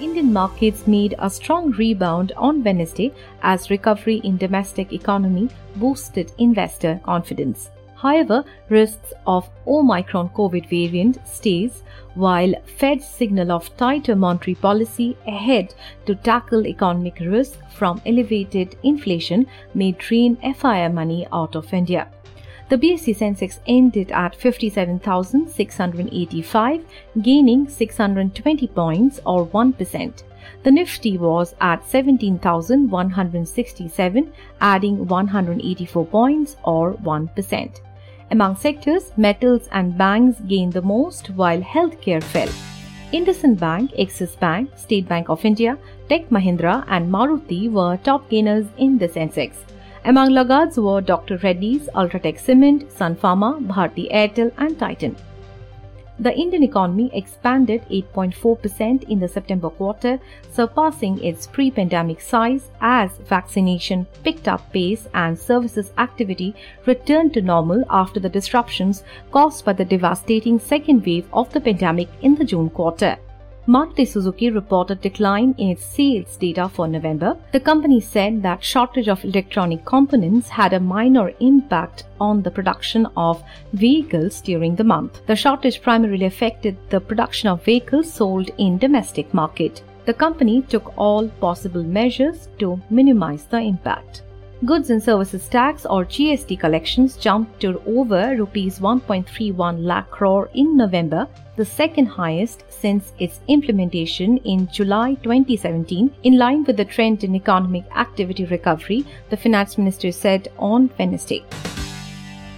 Indian markets made a strong rebound on Wednesday as recovery in domestic economy boosted investor confidence. However, risks of Omicron COVID variant stays while Fed's signal of tighter monetary policy ahead to tackle economic risk from elevated inflation may drain FII money out of India. The BSE Sensex ended at 57,685, gaining 620 points or 1%. The Nifty was at 17,167, adding 184 points or 1%. Among sectors, metals and banks gained the most while healthcare fell. IndusInd Bank, Axis Bank, State Bank of India, Tech Mahindra and Maruti were top gainers in the Sensex. Among laggards were Dr. Reddy's, Ultratech Cement, Sun Pharma, Bharti Airtel and Titan. The Indian economy expanded 8.4% in the September quarter, surpassing its pre-pandemic size as vaccination picked up pace and services activity returned to normal after the disruptions caused by the devastating second wave of the pandemic in the June quarter. Maruti Suzuki reported decline in its sales data for November. The company said that shortage of electronic components had a minor impact on the production of vehicles during the month. The shortage primarily affected the production of vehicles sold in domestic market. The company took all possible measures to minimize the impact. Goods and Services Tax or GST collections jumped to over rupees 1.31 lakh crore in November, the second highest since its implementation in July 2017, in line with the trend in economic activity recovery, the finance minister said on Wednesday.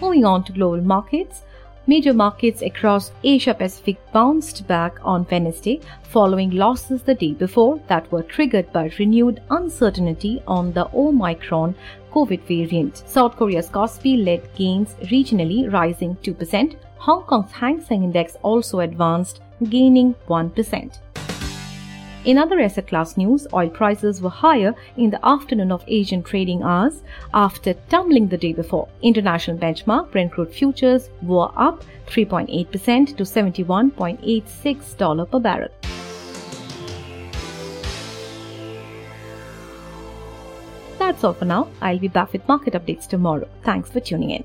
Moving on to global markets, Major markets across Asia Pacific bounced back on Wednesday following losses the day before that were triggered by renewed uncertainty on the Omicron COVID variant. South Korea's Kospi led gains regionally, rising 2%. Hong Kong's Hang Seng Index also advanced, gaining 1%. In other asset class news, oil prices were higher in the afternoon of Asian trading hours after tumbling the day before. International benchmark Brent crude futures were up 3.8% to $71.86 per barrel. That's all for now. I'll be back with market updates tomorrow. Thanks for tuning in.